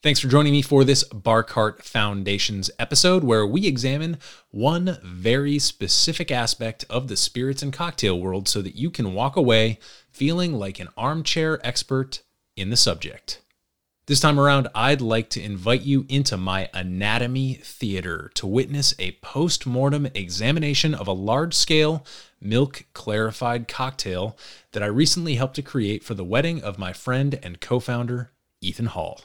Thanks for joining me for this Bar Cart Foundations episode where we examine one very specific aspect of the spirits and cocktail world so that you can walk away feeling like an armchair expert in the subject. This time around, I'd like to invite you into my anatomy theater to witness a post mortem examination of a large scale milk clarified cocktail that I recently helped to create for the wedding of my friend and co founder, Ethan Hall.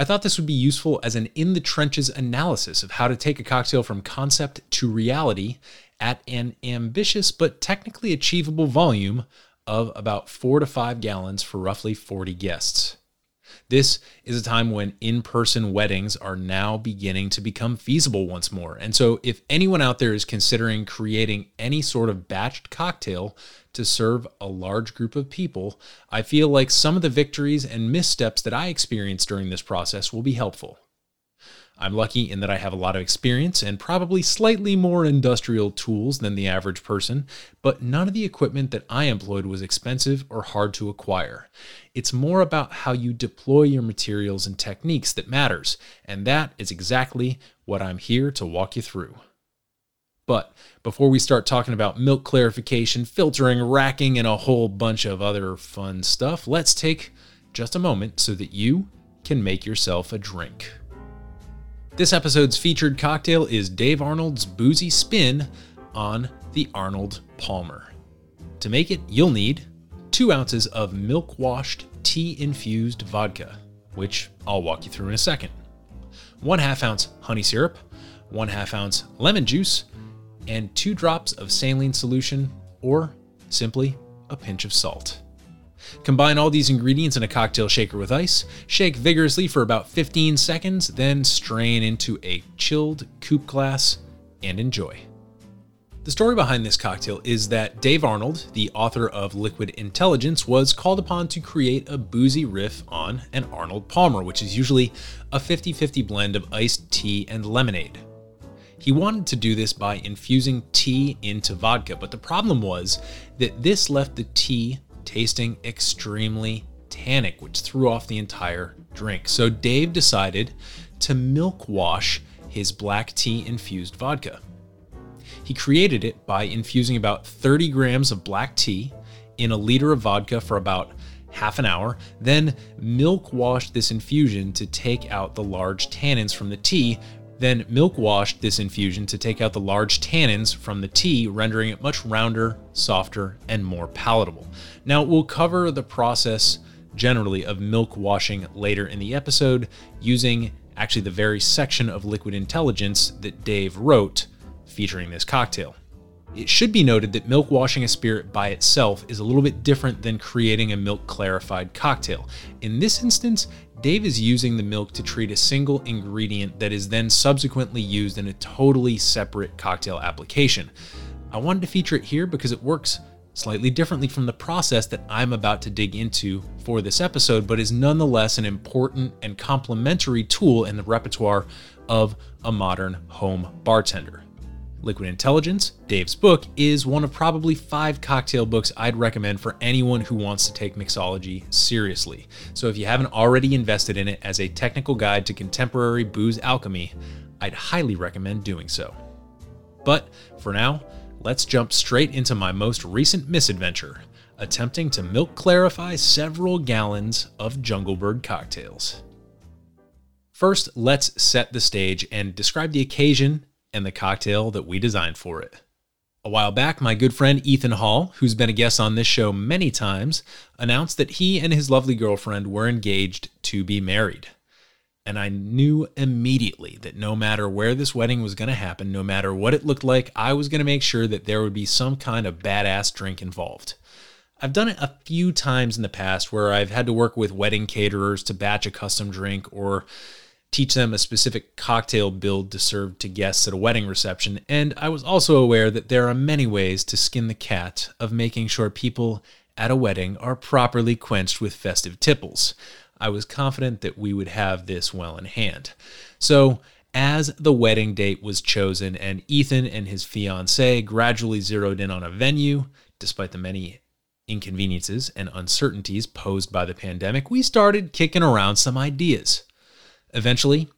I thought this would be useful as an in the trenches analysis of how to take a cocktail from concept to reality at an ambitious but technically achievable volume of about four to five gallons for roughly 40 guests. This is a time when in person weddings are now beginning to become feasible once more. And so, if anyone out there is considering creating any sort of batched cocktail to serve a large group of people, I feel like some of the victories and missteps that I experienced during this process will be helpful. I'm lucky in that I have a lot of experience and probably slightly more industrial tools than the average person, but none of the equipment that I employed was expensive or hard to acquire. It's more about how you deploy your materials and techniques that matters, and that is exactly what I'm here to walk you through. But before we start talking about milk clarification, filtering, racking, and a whole bunch of other fun stuff, let's take just a moment so that you can make yourself a drink. This episode's featured cocktail is Dave Arnold's Boozy Spin on the Arnold Palmer. To make it, you'll need two ounces of milk washed tea infused vodka, which I'll walk you through in a second, one half ounce honey syrup, one half ounce lemon juice, and two drops of saline solution, or simply a pinch of salt. Combine all these ingredients in a cocktail shaker with ice, shake vigorously for about 15 seconds, then strain into a chilled coupe glass and enjoy. The story behind this cocktail is that Dave Arnold, the author of Liquid Intelligence, was called upon to create a boozy riff on an Arnold Palmer, which is usually a 50 50 blend of iced tea and lemonade. He wanted to do this by infusing tea into vodka, but the problem was that this left the tea tasting extremely tannic, which threw off the entire drink. So Dave decided to milk wash his black tea infused vodka. He created it by infusing about 30 grams of black tea in a liter of vodka for about half an hour, then milk washed this infusion to take out the large tannins from the tea, then milk washed this infusion to take out the large tannins from the tea, rendering it much rounder, softer, and more palatable. Now, we'll cover the process generally of milk washing later in the episode using actually the very section of Liquid Intelligence that Dave wrote featuring this cocktail. It should be noted that milk washing a spirit by itself is a little bit different than creating a milk clarified cocktail. In this instance, Dave is using the milk to treat a single ingredient that is then subsequently used in a totally separate cocktail application. I wanted to feature it here because it works slightly differently from the process that I'm about to dig into for this episode, but is nonetheless an important and complementary tool in the repertoire of a modern home bartender. Liquid Intelligence, Dave's book, is one of probably five cocktail books I'd recommend for anyone who wants to take mixology seriously. So if you haven't already invested in it as a technical guide to contemporary booze alchemy, I'd highly recommend doing so. But for now, let's jump straight into my most recent misadventure attempting to milk clarify several gallons of Junglebird cocktails. First, let's set the stage and describe the occasion and the cocktail that we designed for it. A while back, my good friend Ethan Hall, who's been a guest on this show many times, announced that he and his lovely girlfriend were engaged to be married. And I knew immediately that no matter where this wedding was going to happen, no matter what it looked like, I was going to make sure that there would be some kind of badass drink involved. I've done it a few times in the past where I've had to work with wedding caterers to batch a custom drink or teach them a specific cocktail build to serve to guests at a wedding reception, and I was also aware that there are many ways to skin the cat of making sure people at a wedding are properly quenched with festive tipples. I was confident that we would have this well in hand. So, as the wedding date was chosen and Ethan and his fiancee gradually zeroed in on a venue, despite the many inconveniences and uncertainties posed by the pandemic, we started kicking around some ideas. Eventually,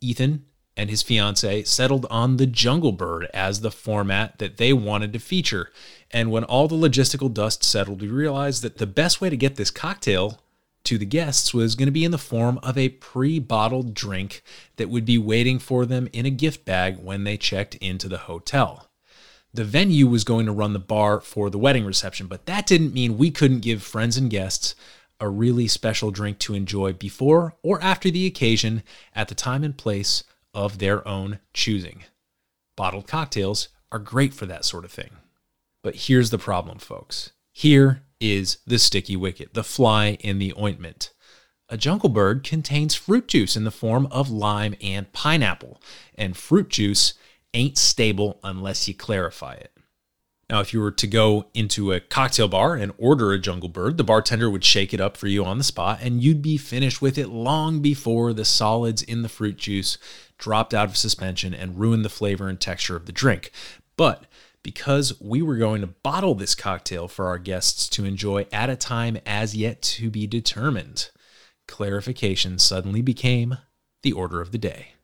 Ethan and his fiancee settled on the Jungle Bird as the format that they wanted to feature. And when all the logistical dust settled, we realized that the best way to get this cocktail to the guests was going to be in the form of a pre bottled drink that would be waiting for them in a gift bag when they checked into the hotel. The venue was going to run the bar for the wedding reception, but that didn't mean we couldn't give friends and guests a really special drink to enjoy before or after the occasion at the time and place of their own choosing. Bottled cocktails are great for that sort of thing. But here's the problem, folks. Here is the sticky wicket, the fly in the ointment. A jungle bird contains fruit juice in the form of lime and pineapple, and fruit juice ain't stable unless you clarify it. Now, if you were to go into a cocktail bar and order a jungle bird, the bartender would shake it up for you on the spot, and you'd be finished with it long before the solids in the fruit juice dropped out of suspension and ruined the flavor and texture of the drink. But because we were going to bottle this cocktail for our guests to enjoy at a time as yet to be determined, clarification suddenly became the order of the day.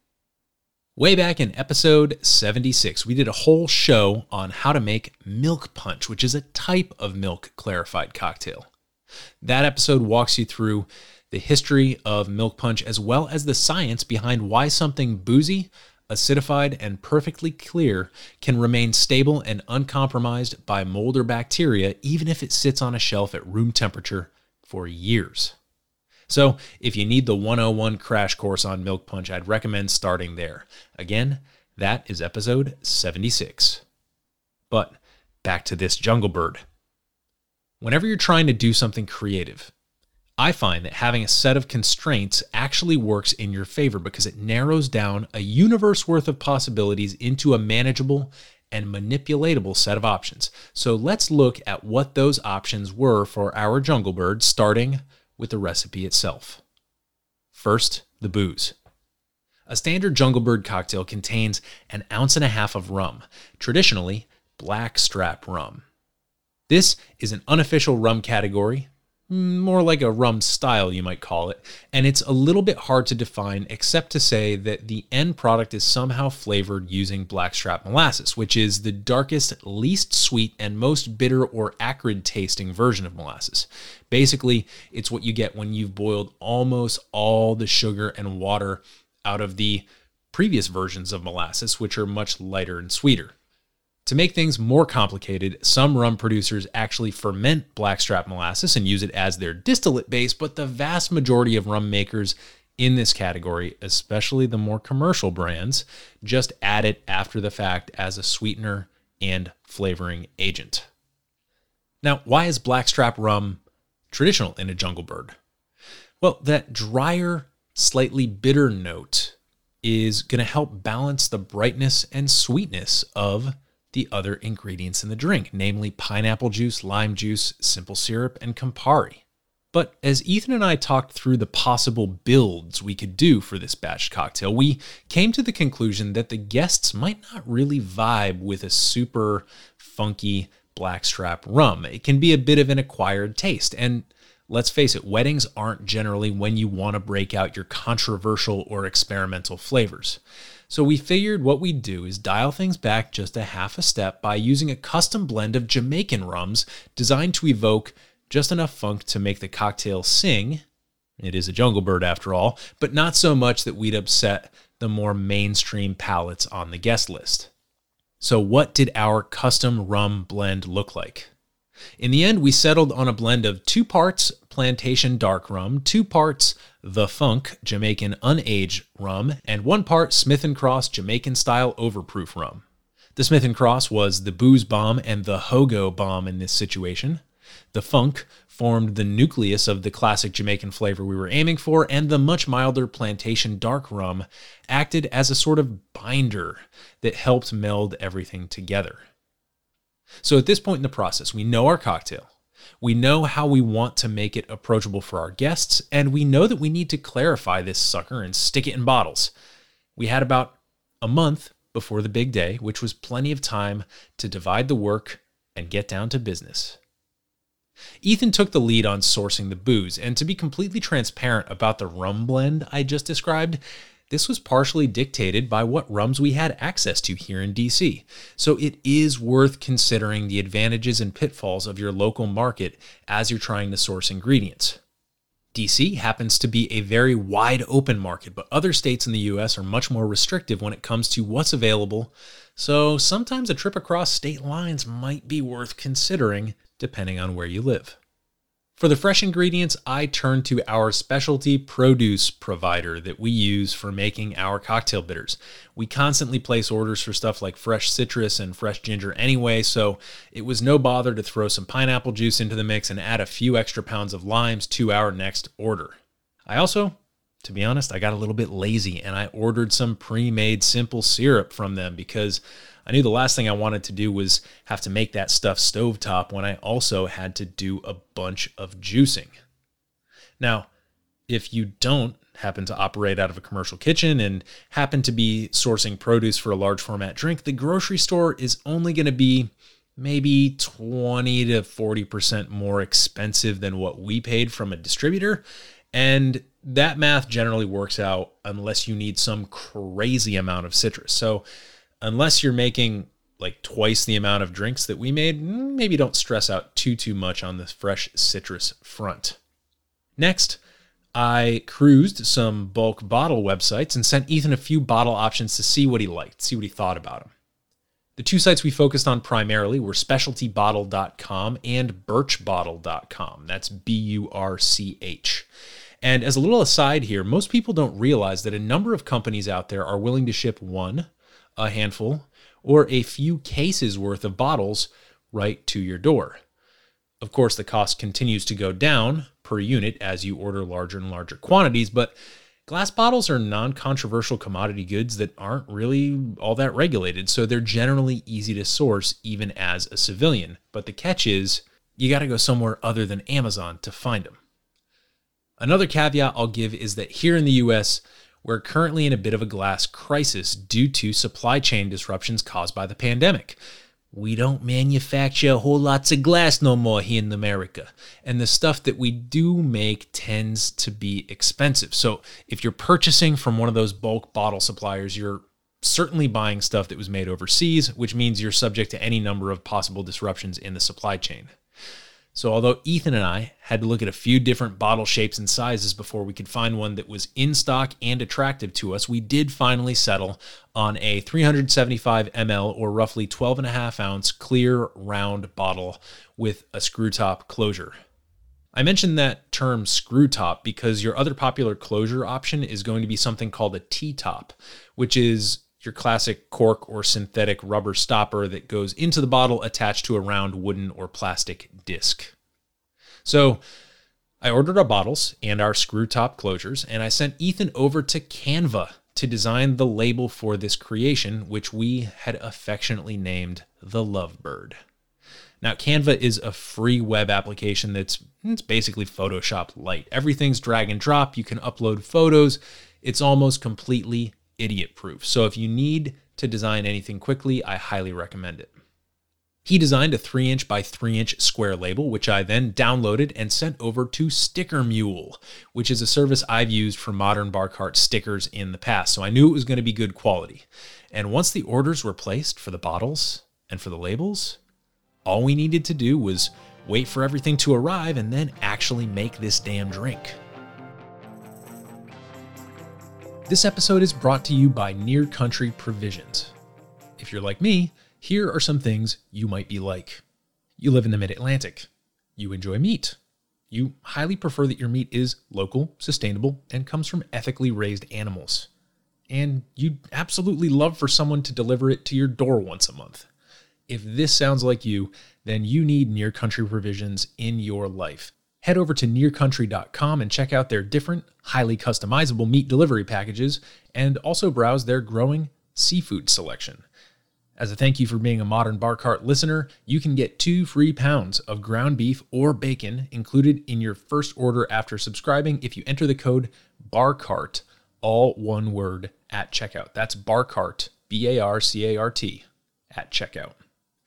Way back in episode 76, we did a whole show on how to make milk punch, which is a type of milk clarified cocktail. That episode walks you through the history of milk punch as well as the science behind why something boozy, acidified, and perfectly clear can remain stable and uncompromised by mold or bacteria even if it sits on a shelf at room temperature for years. So, if you need the 101 crash course on Milk Punch, I'd recommend starting there. Again, that is episode 76. But back to this jungle bird. Whenever you're trying to do something creative, I find that having a set of constraints actually works in your favor because it narrows down a universe worth of possibilities into a manageable and manipulatable set of options. So let's look at what those options were for our jungle bird, starting with the recipe itself. First, the booze. A standard jungle bird cocktail contains an ounce and a half of rum, traditionally black strap rum. This is an unofficial rum category more like a rum style, you might call it, and it's a little bit hard to define except to say that the end product is somehow flavored using blackstrap molasses, which is the darkest, least sweet, and most bitter or acrid tasting version of molasses. Basically, it's what you get when you've boiled almost all the sugar and water out of the previous versions of molasses, which are much lighter and sweeter. To make things more complicated, some rum producers actually ferment blackstrap molasses and use it as their distillate base, but the vast majority of rum makers in this category, especially the more commercial brands, just add it after the fact as a sweetener and flavoring agent. Now, why is blackstrap rum traditional in a jungle bird? Well, that drier, slightly bitter note is going to help balance the brightness and sweetness of the other ingredients in the drink, namely pineapple juice, lime juice, simple syrup, and Campari. But as Ethan and I talked through the possible builds we could do for this batch cocktail, we came to the conclusion that the guests might not really vibe with a super funky blackstrap rum. It can be a bit of an acquired taste. And let's face it, weddings aren't generally when you want to break out your controversial or experimental flavors. So we figured what we'd do is dial things back just a half a step by using a custom blend of Jamaican rums designed to evoke just enough funk to make the cocktail sing. It is a jungle bird after all, but not so much that we'd upset the more mainstream palates on the guest list. So, what did our custom rum blend look like? In the end, we settled on a blend of two parts plantation dark rum, two parts the Funk Jamaican unaged rum, and one part Smith & Cross Jamaican style overproof rum. The Smith & Cross was the booze bomb and the hogo bomb in this situation. The funk formed the nucleus of the classic Jamaican flavor we were aiming for, and the much milder plantation dark rum acted as a sort of binder that helped meld everything together. So at this point in the process, we know our cocktail. We know how we want to make it approachable for our guests, and we know that we need to clarify this sucker and stick it in bottles. We had about a month before the big day, which was plenty of time to divide the work and get down to business. Ethan took the lead on sourcing the booze, and to be completely transparent about the rum blend I just described, this was partially dictated by what rums we had access to here in DC. So it is worth considering the advantages and pitfalls of your local market as you're trying to source ingredients. DC happens to be a very wide open market, but other states in the US are much more restrictive when it comes to what's available. So sometimes a trip across state lines might be worth considering depending on where you live. For the fresh ingredients, I turn to our specialty produce provider that we use for making our cocktail bitters. We constantly place orders for stuff like fresh citrus and fresh ginger anyway, so it was no bother to throw some pineapple juice into the mix and add a few extra pounds of limes to our next order. I also to be honest, I got a little bit lazy and I ordered some pre made simple syrup from them because I knew the last thing I wanted to do was have to make that stuff stovetop when I also had to do a bunch of juicing. Now, if you don't happen to operate out of a commercial kitchen and happen to be sourcing produce for a large format drink, the grocery store is only going to be maybe 20 to 40% more expensive than what we paid from a distributor. And that math generally works out unless you need some crazy amount of citrus. So, unless you're making like twice the amount of drinks that we made, maybe don't stress out too too much on the fresh citrus front. Next, I cruised some bulk bottle websites and sent Ethan a few bottle options to see what he liked, see what he thought about them. The two sites we focused on primarily were specialtybottle.com and burchbottle.com. That's B U R C H. And as a little aside here, most people don't realize that a number of companies out there are willing to ship one, a handful, or a few cases worth of bottles right to your door. Of course, the cost continues to go down per unit as you order larger and larger quantities, but glass bottles are non controversial commodity goods that aren't really all that regulated, so they're generally easy to source even as a civilian. But the catch is, you got to go somewhere other than Amazon to find them. Another caveat I'll give is that here in the US, we're currently in a bit of a glass crisis due to supply chain disruptions caused by the pandemic. We don't manufacture a whole lots of glass no more here in America. And the stuff that we do make tends to be expensive. So if you're purchasing from one of those bulk bottle suppliers, you're certainly buying stuff that was made overseas, which means you're subject to any number of possible disruptions in the supply chain. So, although Ethan and I had to look at a few different bottle shapes and sizes before we could find one that was in stock and attractive to us, we did finally settle on a 375 ml or roughly 12 and a half ounce clear round bottle with a screw top closure. I mentioned that term screw top because your other popular closure option is going to be something called a T top, which is your classic cork or synthetic rubber stopper that goes into the bottle attached to a round wooden or plastic disc. So I ordered our bottles and our screw top closures, and I sent Ethan over to Canva to design the label for this creation, which we had affectionately named the Lovebird. Now, Canva is a free web application that's it's basically Photoshop light. Everything's drag and drop. You can upload photos. It's almost completely idiot proof. So if you need to design anything quickly, I highly recommend it. He designed a 3 inch by 3 inch square label, which I then downloaded and sent over to Sticker Mule, which is a service I've used for modern bar cart stickers in the past. So I knew it was going to be good quality. And once the orders were placed for the bottles and for the labels, all we needed to do was wait for everything to arrive and then actually make this damn drink. This episode is brought to you by Near Country Provisions. If you're like me, here are some things you might be like. You live in the mid Atlantic. You enjoy meat. You highly prefer that your meat is local, sustainable, and comes from ethically raised animals. And you'd absolutely love for someone to deliver it to your door once a month. If this sounds like you, then you need Near Country provisions in your life. Head over to nearcountry.com and check out their different, highly customizable meat delivery packages and also browse their growing seafood selection. As a thank you for being a Modern Bar Cart listener, you can get two free pounds of ground beef or bacon included in your first order after subscribing if you enter the code BARCART, all one word, at checkout. That's BARCART, B A R C A R T, at checkout.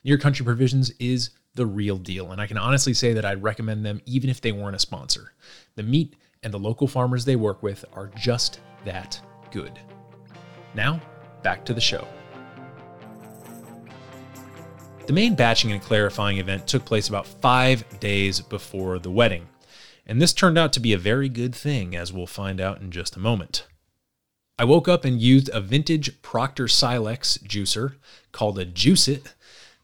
Near Country Provisions is the real deal, and I can honestly say that I'd recommend them even if they weren't a sponsor. The meat and the local farmers they work with are just that good. Now, back to the show. The main batching and clarifying event took place about five days before the wedding, and this turned out to be a very good thing, as we'll find out in just a moment. I woke up and used a vintage Proctor Silex juicer called a Juicit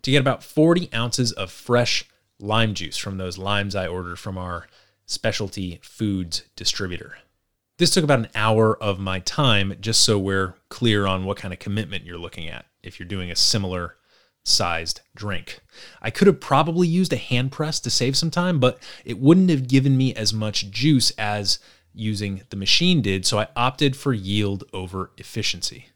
to get about 40 ounces of fresh lime juice from those limes I ordered from our specialty foods distributor. This took about an hour of my time just so we're clear on what kind of commitment you're looking at if you're doing a similar sized drink. I could have probably used a hand press to save some time, but it wouldn't have given me as much juice as using the machine did, so I opted for yield over efficiency.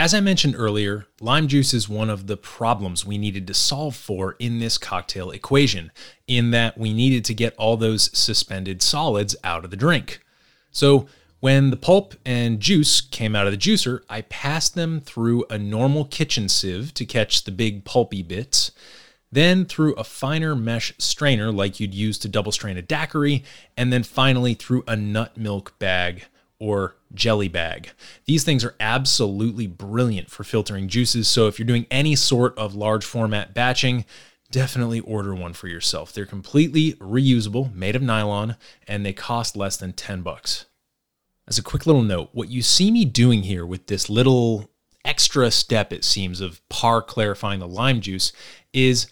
As I mentioned earlier, lime juice is one of the problems we needed to solve for in this cocktail equation, in that we needed to get all those suspended solids out of the drink. So, when the pulp and juice came out of the juicer, I passed them through a normal kitchen sieve to catch the big pulpy bits, then through a finer mesh strainer like you'd use to double strain a daiquiri, and then finally through a nut milk bag or jelly bag. These things are absolutely brilliant for filtering juices, so if you're doing any sort of large format batching, definitely order one for yourself. They're completely reusable, made of nylon, and they cost less than 10 bucks. As a quick little note, what you see me doing here with this little extra step, it seems, of par clarifying the lime juice is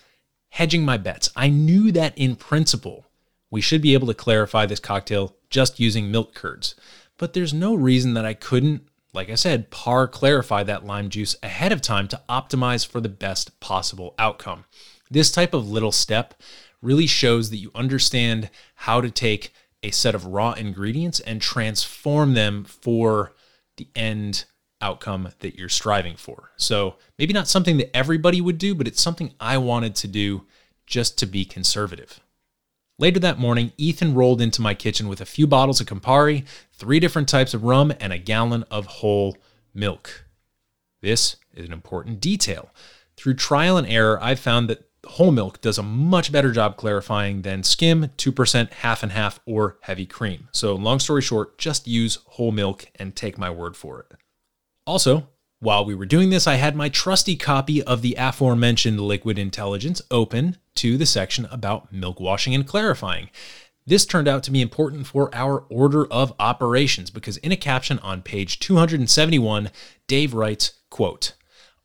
hedging my bets. I knew that in principle, we should be able to clarify this cocktail just using milk curds, but there's no reason that I couldn't, like I said, par clarify that lime juice ahead of time to optimize for the best possible outcome. This type of little step really shows that you understand how to take a set of raw ingredients and transform them for the end outcome that you're striving for. So maybe not something that everybody would do, but it's something I wanted to do just to be conservative. Later that morning, Ethan rolled into my kitchen with a few bottles of Campari, three different types of rum, and a gallon of whole milk. This is an important detail. Through trial and error, I've found that whole milk does a much better job clarifying than skim, 2%, half and half, or heavy cream. So, long story short, just use whole milk and take my word for it. Also, while we were doing this, I had my trusty copy of the aforementioned Liquid Intelligence open to the section about milk washing and clarifying. This turned out to be important for our order of operations because in a caption on page 271, Dave writes, quote,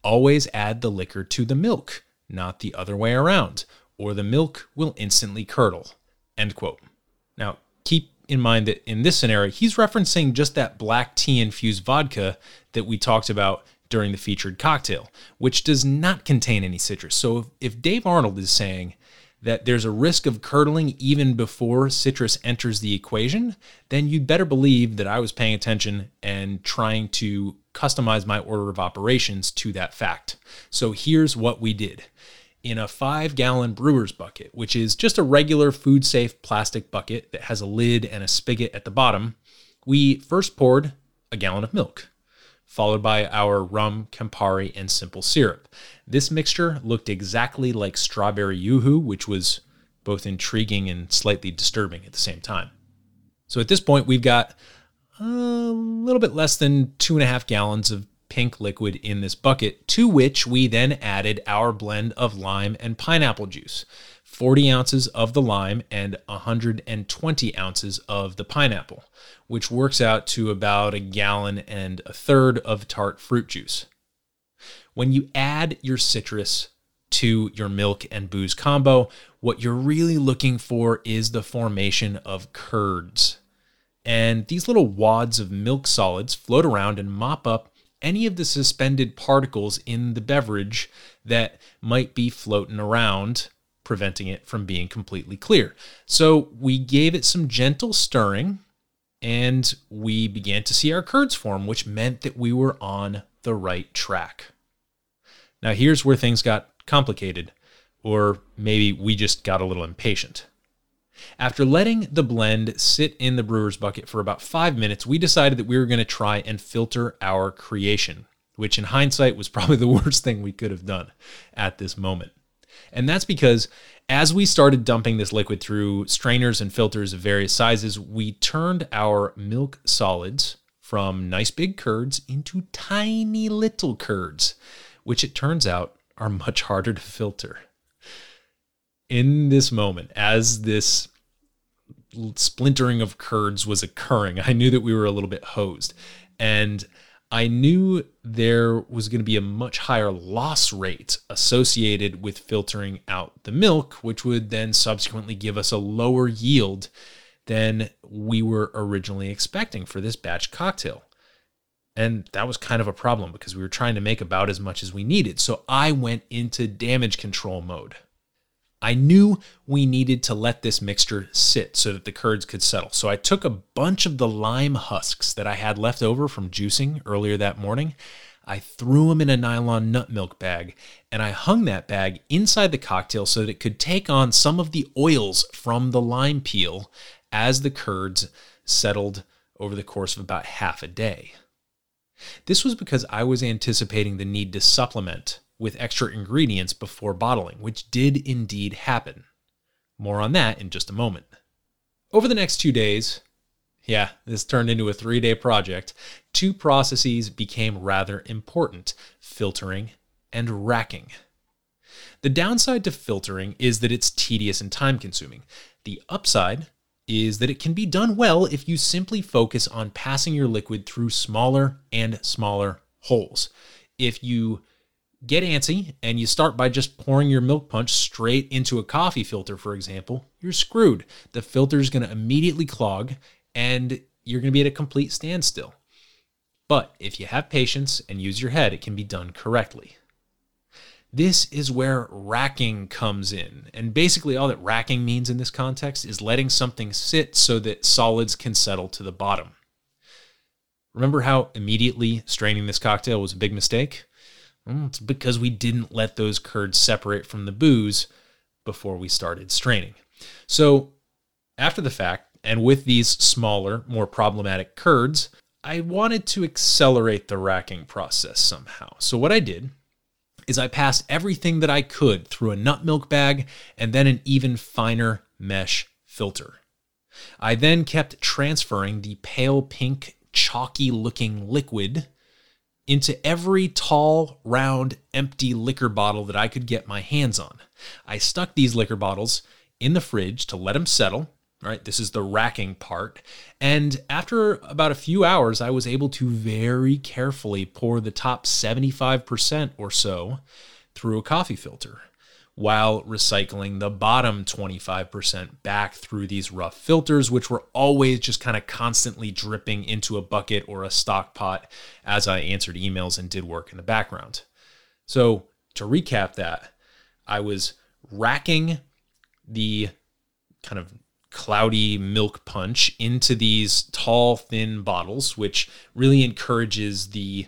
always add the liquor to the milk not the other way around, or the milk will instantly curdle. End quote. Now, keep in mind that in this scenario, he's referencing just that black tea infused vodka that we talked about during the featured cocktail, which does not contain any citrus. So if, if Dave Arnold is saying that there's a risk of curdling even before citrus enters the equation, then you'd better believe that I was paying attention and trying to customize my order of operations to that fact. So here's what we did. In a five gallon brewer's bucket, which is just a regular food safe plastic bucket that has a lid and a spigot at the bottom, we first poured a gallon of milk followed by our rum, Campari, and simple syrup. This mixture looked exactly like strawberry yoo-hoo, which was both intriguing and slightly disturbing at the same time. So at this point, we've got a little bit less than two and a half gallons of pink liquid in this bucket, to which we then added our blend of lime and pineapple juice. 40 ounces of the lime and 120 ounces of the pineapple, which works out to about a gallon and a third of tart fruit juice. When you add your citrus to your milk and booze combo, what you're really looking for is the formation of curds. And these little wads of milk solids float around and mop up any of the suspended particles in the beverage that might be floating around, preventing it from being completely clear. So we gave it some gentle stirring and we began to see our curds form, which meant that we were on the right track. Now, here's where things got complicated, or maybe we just got a little impatient. After letting the blend sit in the brewer's bucket for about five minutes, we decided that we were going to try and filter our creation, which in hindsight was probably the worst thing we could have done at this moment. And that's because as we started dumping this liquid through strainers and filters of various sizes, we turned our milk solids from nice big curds into tiny little curds, which it turns out are much harder to filter. In this moment, as this splintering of curds was occurring, I knew that we were a little bit hosed. And I knew there was going to be a much higher loss rate associated with filtering out the milk, which would then subsequently give us a lower yield than we were originally expecting for this batch cocktail. And that was kind of a problem because we were trying to make about as much as we needed. So I went into damage control mode. I knew we needed to let this mixture sit so that the curds could settle. So I took a bunch of the lime husks that I had left over from juicing earlier that morning. I threw them in a nylon nut milk bag and I hung that bag inside the cocktail so that it could take on some of the oils from the lime peel as the curds settled over the course of about half a day. This was because I was anticipating the need to supplement with extra ingredients before bottling, which did indeed happen. More on that in just a moment. Over the next two days, yeah, this turned into a three day project, two processes became rather important filtering and racking. The downside to filtering is that it's tedious and time consuming. The upside is that it can be done well if you simply focus on passing your liquid through smaller and smaller holes. If you get antsy and you start by just pouring your milk punch straight into a coffee filter, for example, you're screwed. The filter is going to immediately clog and you're going to be at a complete standstill. But if you have patience and use your head, it can be done correctly. This is where racking comes in. And basically, all that racking means in this context is letting something sit so that solids can settle to the bottom. Remember how immediately straining this cocktail was a big mistake? Well, it's because we didn't let those curds separate from the booze before we started straining. So, after the fact, and with these smaller, more problematic curds, I wanted to accelerate the racking process somehow. So, what I did is I passed everything that I could through a nut milk bag and then an even finer mesh filter. I then kept transferring the pale pink, chalky looking liquid into every tall, round, empty liquor bottle that I could get my hands on. I stuck these liquor bottles in the fridge to let them settle. Right, this is the racking part. And after about a few hours, I was able to very carefully pour the top 75% or so through a coffee filter while recycling the bottom 25% back through these rough filters, which were always just kind of constantly dripping into a bucket or a stock pot as I answered emails and did work in the background. So, to recap that, I was racking the kind of cloudy milk punch into these tall, thin bottles, which really encourages the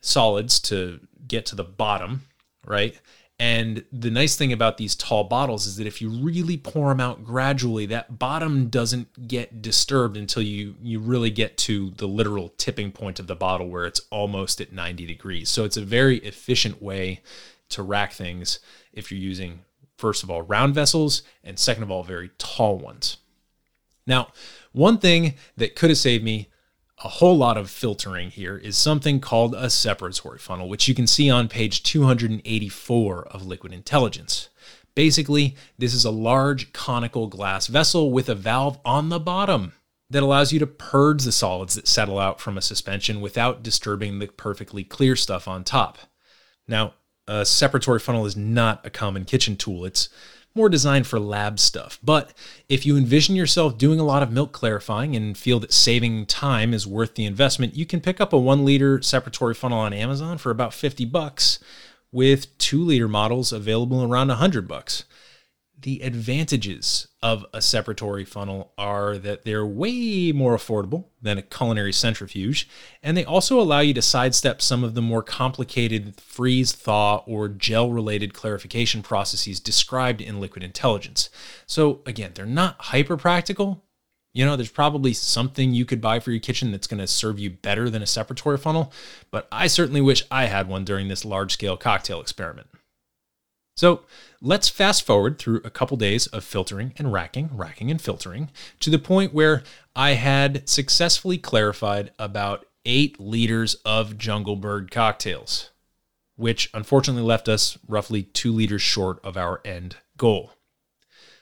solids to get to the bottom, right? And the nice thing about these tall bottles is that if you really pour them out gradually, that bottom doesn't get disturbed until you you really get to the literal tipping point of the bottle where it's almost at 90 degrees. So it's a very efficient way to rack things if you're using first of all round vessels and second of all very tall ones. Now, one thing that could have saved me a whole lot of filtering here is something called a separatory funnel, which you can see on page 284 of Liquid Intelligence. Basically, this is a large conical glass vessel with a valve on the bottom that allows you to purge the solids that settle out from a suspension without disturbing the perfectly clear stuff on top. Now, a separatory funnel is not a common kitchen tool. It's more designed for lab stuff. But if you envision yourself doing a lot of milk clarifying and feel that saving time is worth the investment, you can pick up a one liter separatory funnel on Amazon for about 50 bucks with two liter models available around 100 bucks the advantages of a separatory funnel are that they're way more affordable than a culinary centrifuge, and they also allow you to sidestep some of the more complicated freeze, thaw, or gel related clarification processes described in Liquid Intelligence. So, again, they're not hyper practical. You know, there's probably something you could buy for your kitchen that's going to serve you better than a separatory funnel, but I certainly wish I had one during this large scale cocktail experiment. So let's fast forward through a couple days of filtering and racking, racking and filtering, to the point where I had successfully clarified about eight liters of Jungle Bird cocktails, which unfortunately left us roughly two liters short of our end goal.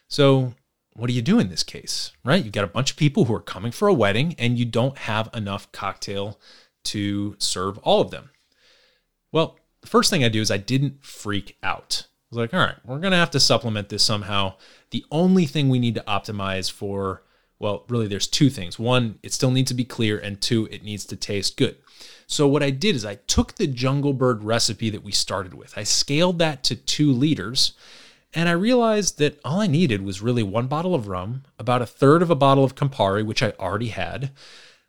So, what do you do in this case, right? You've got a bunch of people who are coming for a wedding and you don't have enough cocktail to serve all of them. Well, the first thing I do is I didn't freak out was like, all right, we're going to have to supplement this somehow. The only thing we need to optimize for, well, really, there's two things. One, it still needs to be clear, and two, it needs to taste good. So, what I did is I took the Jungle Bird recipe that we started with, I scaled that to two liters, and I realized that all I needed was really one bottle of rum, about a third of a bottle of Campari, which I already had,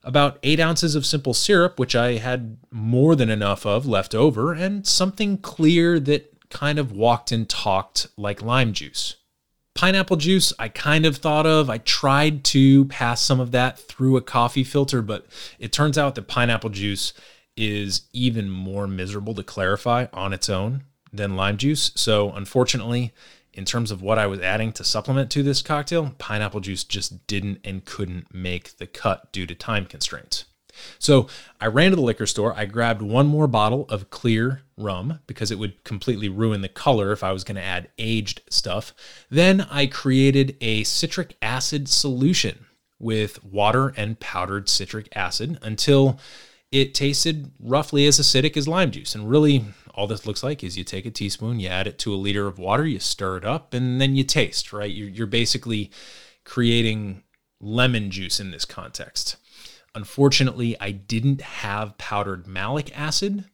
about eight ounces of simple syrup, which I had more than enough of left over, and something clear that kind of walked and talked like lime juice. Pineapple juice, I kind of thought of. I tried to pass some of that through a coffee filter, but it turns out that pineapple juice is even more miserable to clarify on its own than lime juice. So, unfortunately, in terms of what I was adding to supplement to this cocktail, pineapple juice just didn't and couldn't make the cut due to time constraints. So I ran to the liquor store. I grabbed one more bottle of clear rum because it would completely ruin the color if I was going to add aged stuff. Then I created a citric acid solution with water and powdered citric acid until it tasted roughly as acidic as lime juice. And really, all this looks like is you take a teaspoon, you add it to a liter of water, you stir it up, and then you taste, right? You're, you're basically creating lemon juice in this context. Unfortunately, I didn't have powdered malic acid,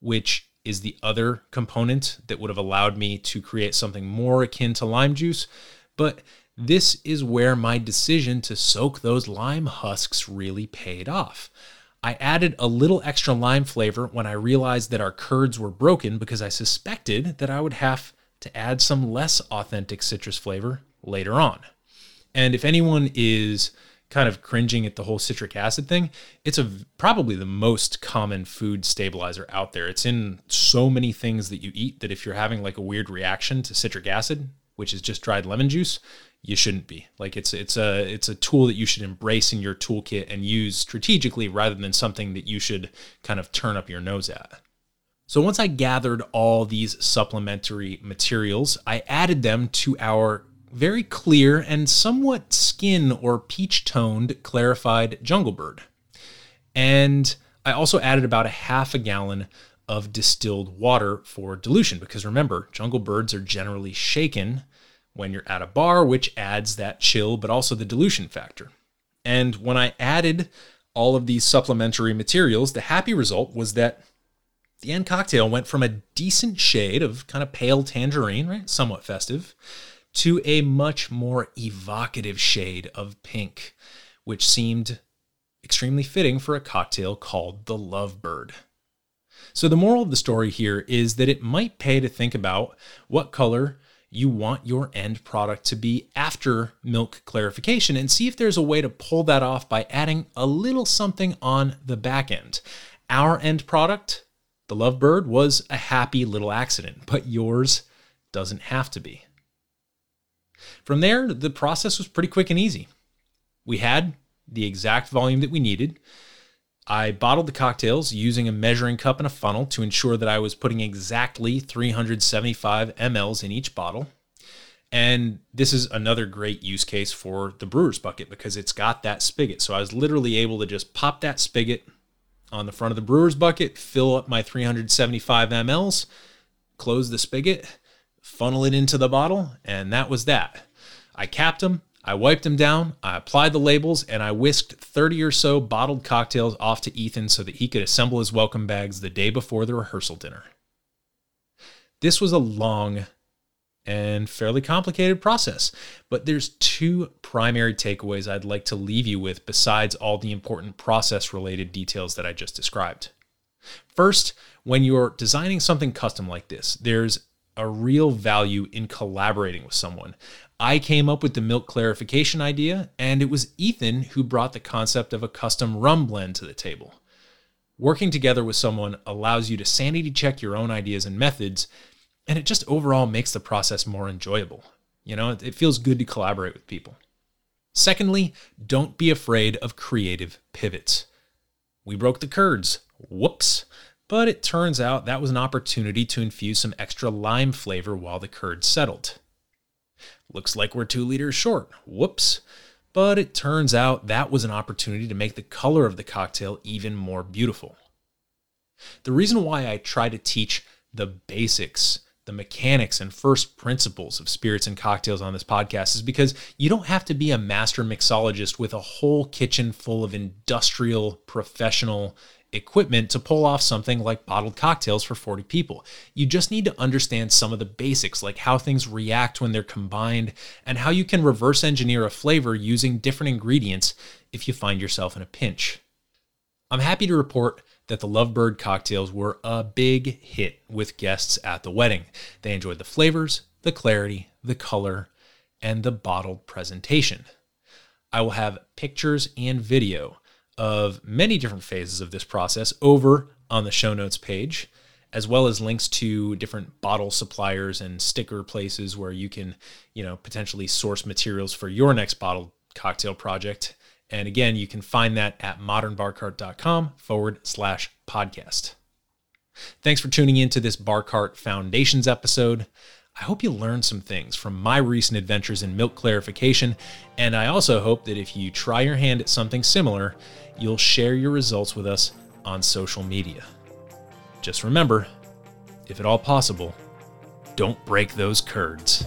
which is the other component that would have allowed me to create something more akin to lime juice. But this is where my decision to soak those lime husks really paid off. I added a little extra lime flavor when I realized that our curds were broken because I suspected that I would have to add some less authentic citrus flavor later on. And if anyone is kind of cringing at the whole citric acid thing, it's a probably the most common food stabilizer out there. It's in so many things that you eat that if you're having like a weird reaction to citric acid, which is just dried lemon juice, you shouldn't be. Like it's it's a it's a tool that you should embrace in your toolkit and use strategically rather than something that you should kind of turn up your nose at. So once I gathered all these supplementary materials, I added them to our very clear and somewhat skin or peach toned clarified jungle bird. And I also added about a half a gallon of distilled water for dilution because remember, jungle birds are generally shaken when you're at a bar, which adds that chill, but also the dilution factor. And when I added all of these supplementary materials, the happy result was that the end cocktail went from a decent shade of kind of pale tangerine, right? Somewhat festive, to a much more evocative shade of pink, which seemed extremely fitting for a cocktail called the Lovebird. So, the moral of the story here is that it might pay to think about what color you want your end product to be after milk clarification and see if there's a way to pull that off by adding a little something on the back end. Our end product, the Lovebird, was a happy little accident, but yours doesn't have to be. From there, the process was pretty quick and easy. We had the exact volume that we needed. I bottled the cocktails using a measuring cup and a funnel to ensure that I was putting exactly 375 mLs in each bottle. And this is another great use case for the brewer's bucket because it's got that spigot. So I was literally able to just pop that spigot on the front of the brewer's bucket, fill up my 375 mLs, close the spigot, funnel it into the bottle, and that was that. I capped them, I wiped them down, I applied the labels, and I whisked 30 or so bottled cocktails off to Ethan so that he could assemble his welcome bags the day before the rehearsal dinner. This was a long and fairly complicated process, but there's two primary takeaways I'd like to leave you with besides all the important process related details that I just described. First, when you're designing something custom like this, there's a real value in collaborating with someone. I came up with the milk clarification idea, and it was Ethan who brought the concept of a custom rum blend to the table. Working together with someone allows you to sanity check your own ideas and methods, and it just overall makes the process more enjoyable. You know, it feels good to collaborate with people. Secondly, don't be afraid of creative pivots. We broke the curds. Whoops. But it turns out that was an opportunity to infuse some extra lime flavor while the curd settled. Looks like we're two liters short. Whoops. But it turns out that was an opportunity to make the color of the cocktail even more beautiful. The reason why I try to teach the basics, the mechanics, and first principles of spirits and cocktails on this podcast is because you don't have to be a master mixologist with a whole kitchen full of industrial, professional equipment to pull off something like bottled cocktails for 40 people. You just need to understand some of the basics, like how things react when they're combined and how you can reverse engineer a flavor using different ingredients if you find yourself in a pinch. I'm happy to report that the Lovebird cocktails were a big hit with guests at the wedding. They enjoyed the flavors, the clarity, the color, and the bottled presentation. I will have pictures and video of many different phases of this process over on the show notes page, as well as links to different bottle suppliers and sticker places where you can, you know, potentially source materials for your next bottle cocktail project. And again, you can find that at modernbarcart.com forward slash podcast. Thanks for tuning in to this Barcart Foundations episode. I hope you learned some things from my recent adventures in milk clarification, and I also hope that if you try your hand at something similar, you'll share your results with us on social media. Just remember, if at all possible, don't break those curds.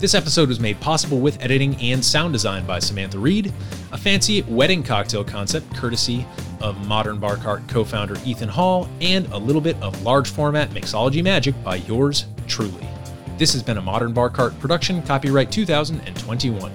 This episode was made possible with editing and sound design by Samantha Reed, a fancy wedding cocktail concept courtesy of Modern Bar Cart co founder Ethan Hall, and a little bit of large format mixology magic by yours truly. This has been a Modern Bar Cart production, copyright 2021.